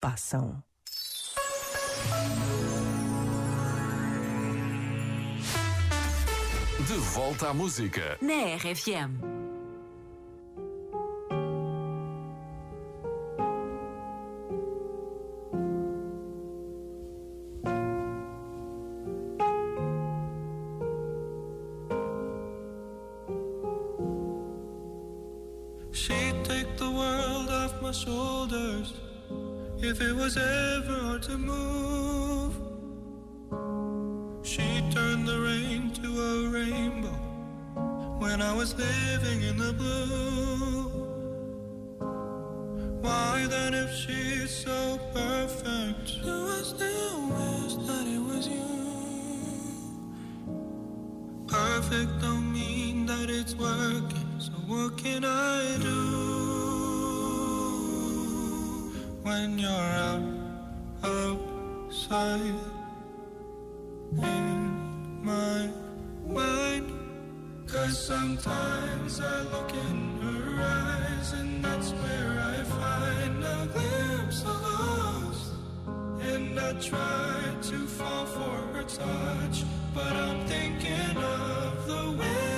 passam. De volta à música. Na RFM. She'd take the world off my shoulders if it was ever hard to move. she turned the rain to a rainbow when I was living in the blue. Why then, if she's so perfect, do I still wish that it was you? Perfect don't mean that it's working, so what can I do when you're out outside in my mind? Cause sometimes I look in her eyes, and that's where I find a glimpse of us. And I try to fall for her touch, but I'm thinking of the way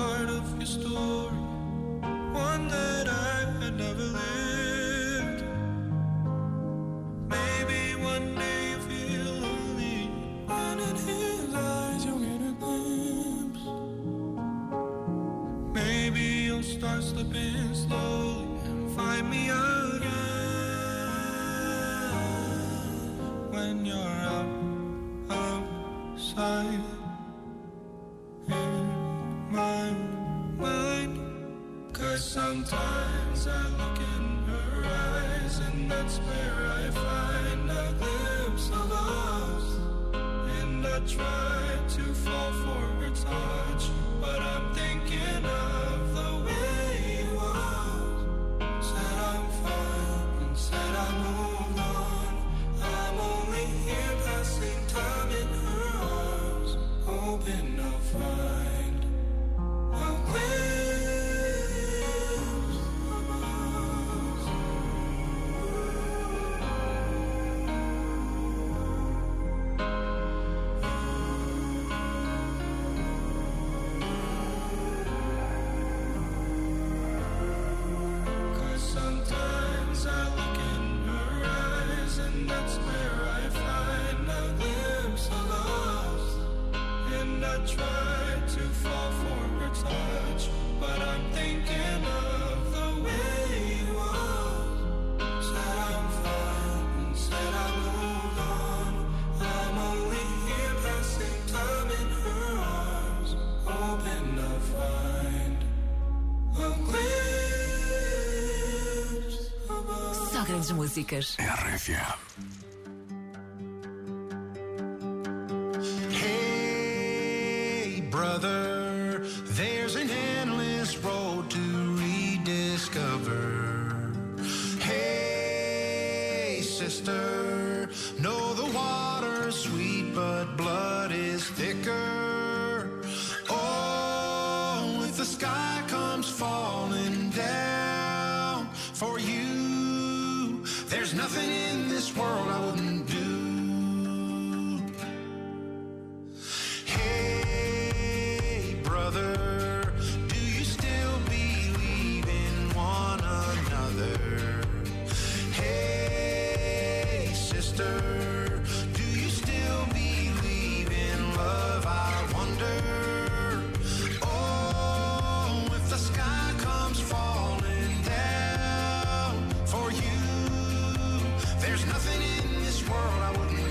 start slipping slowly and find me again when you're out outside in my mind. Cause sometimes I look in her eyes, and that's where I find a glimpse of us. And I try to fall for her touch, hoping I'll find grandes músicas. RFM. Hey, brother, there's an endless road to rediscover. Hey, sister, know the water's sweet, there's nothing in this world I wouldn't do. There's nothing in this world I wouldn't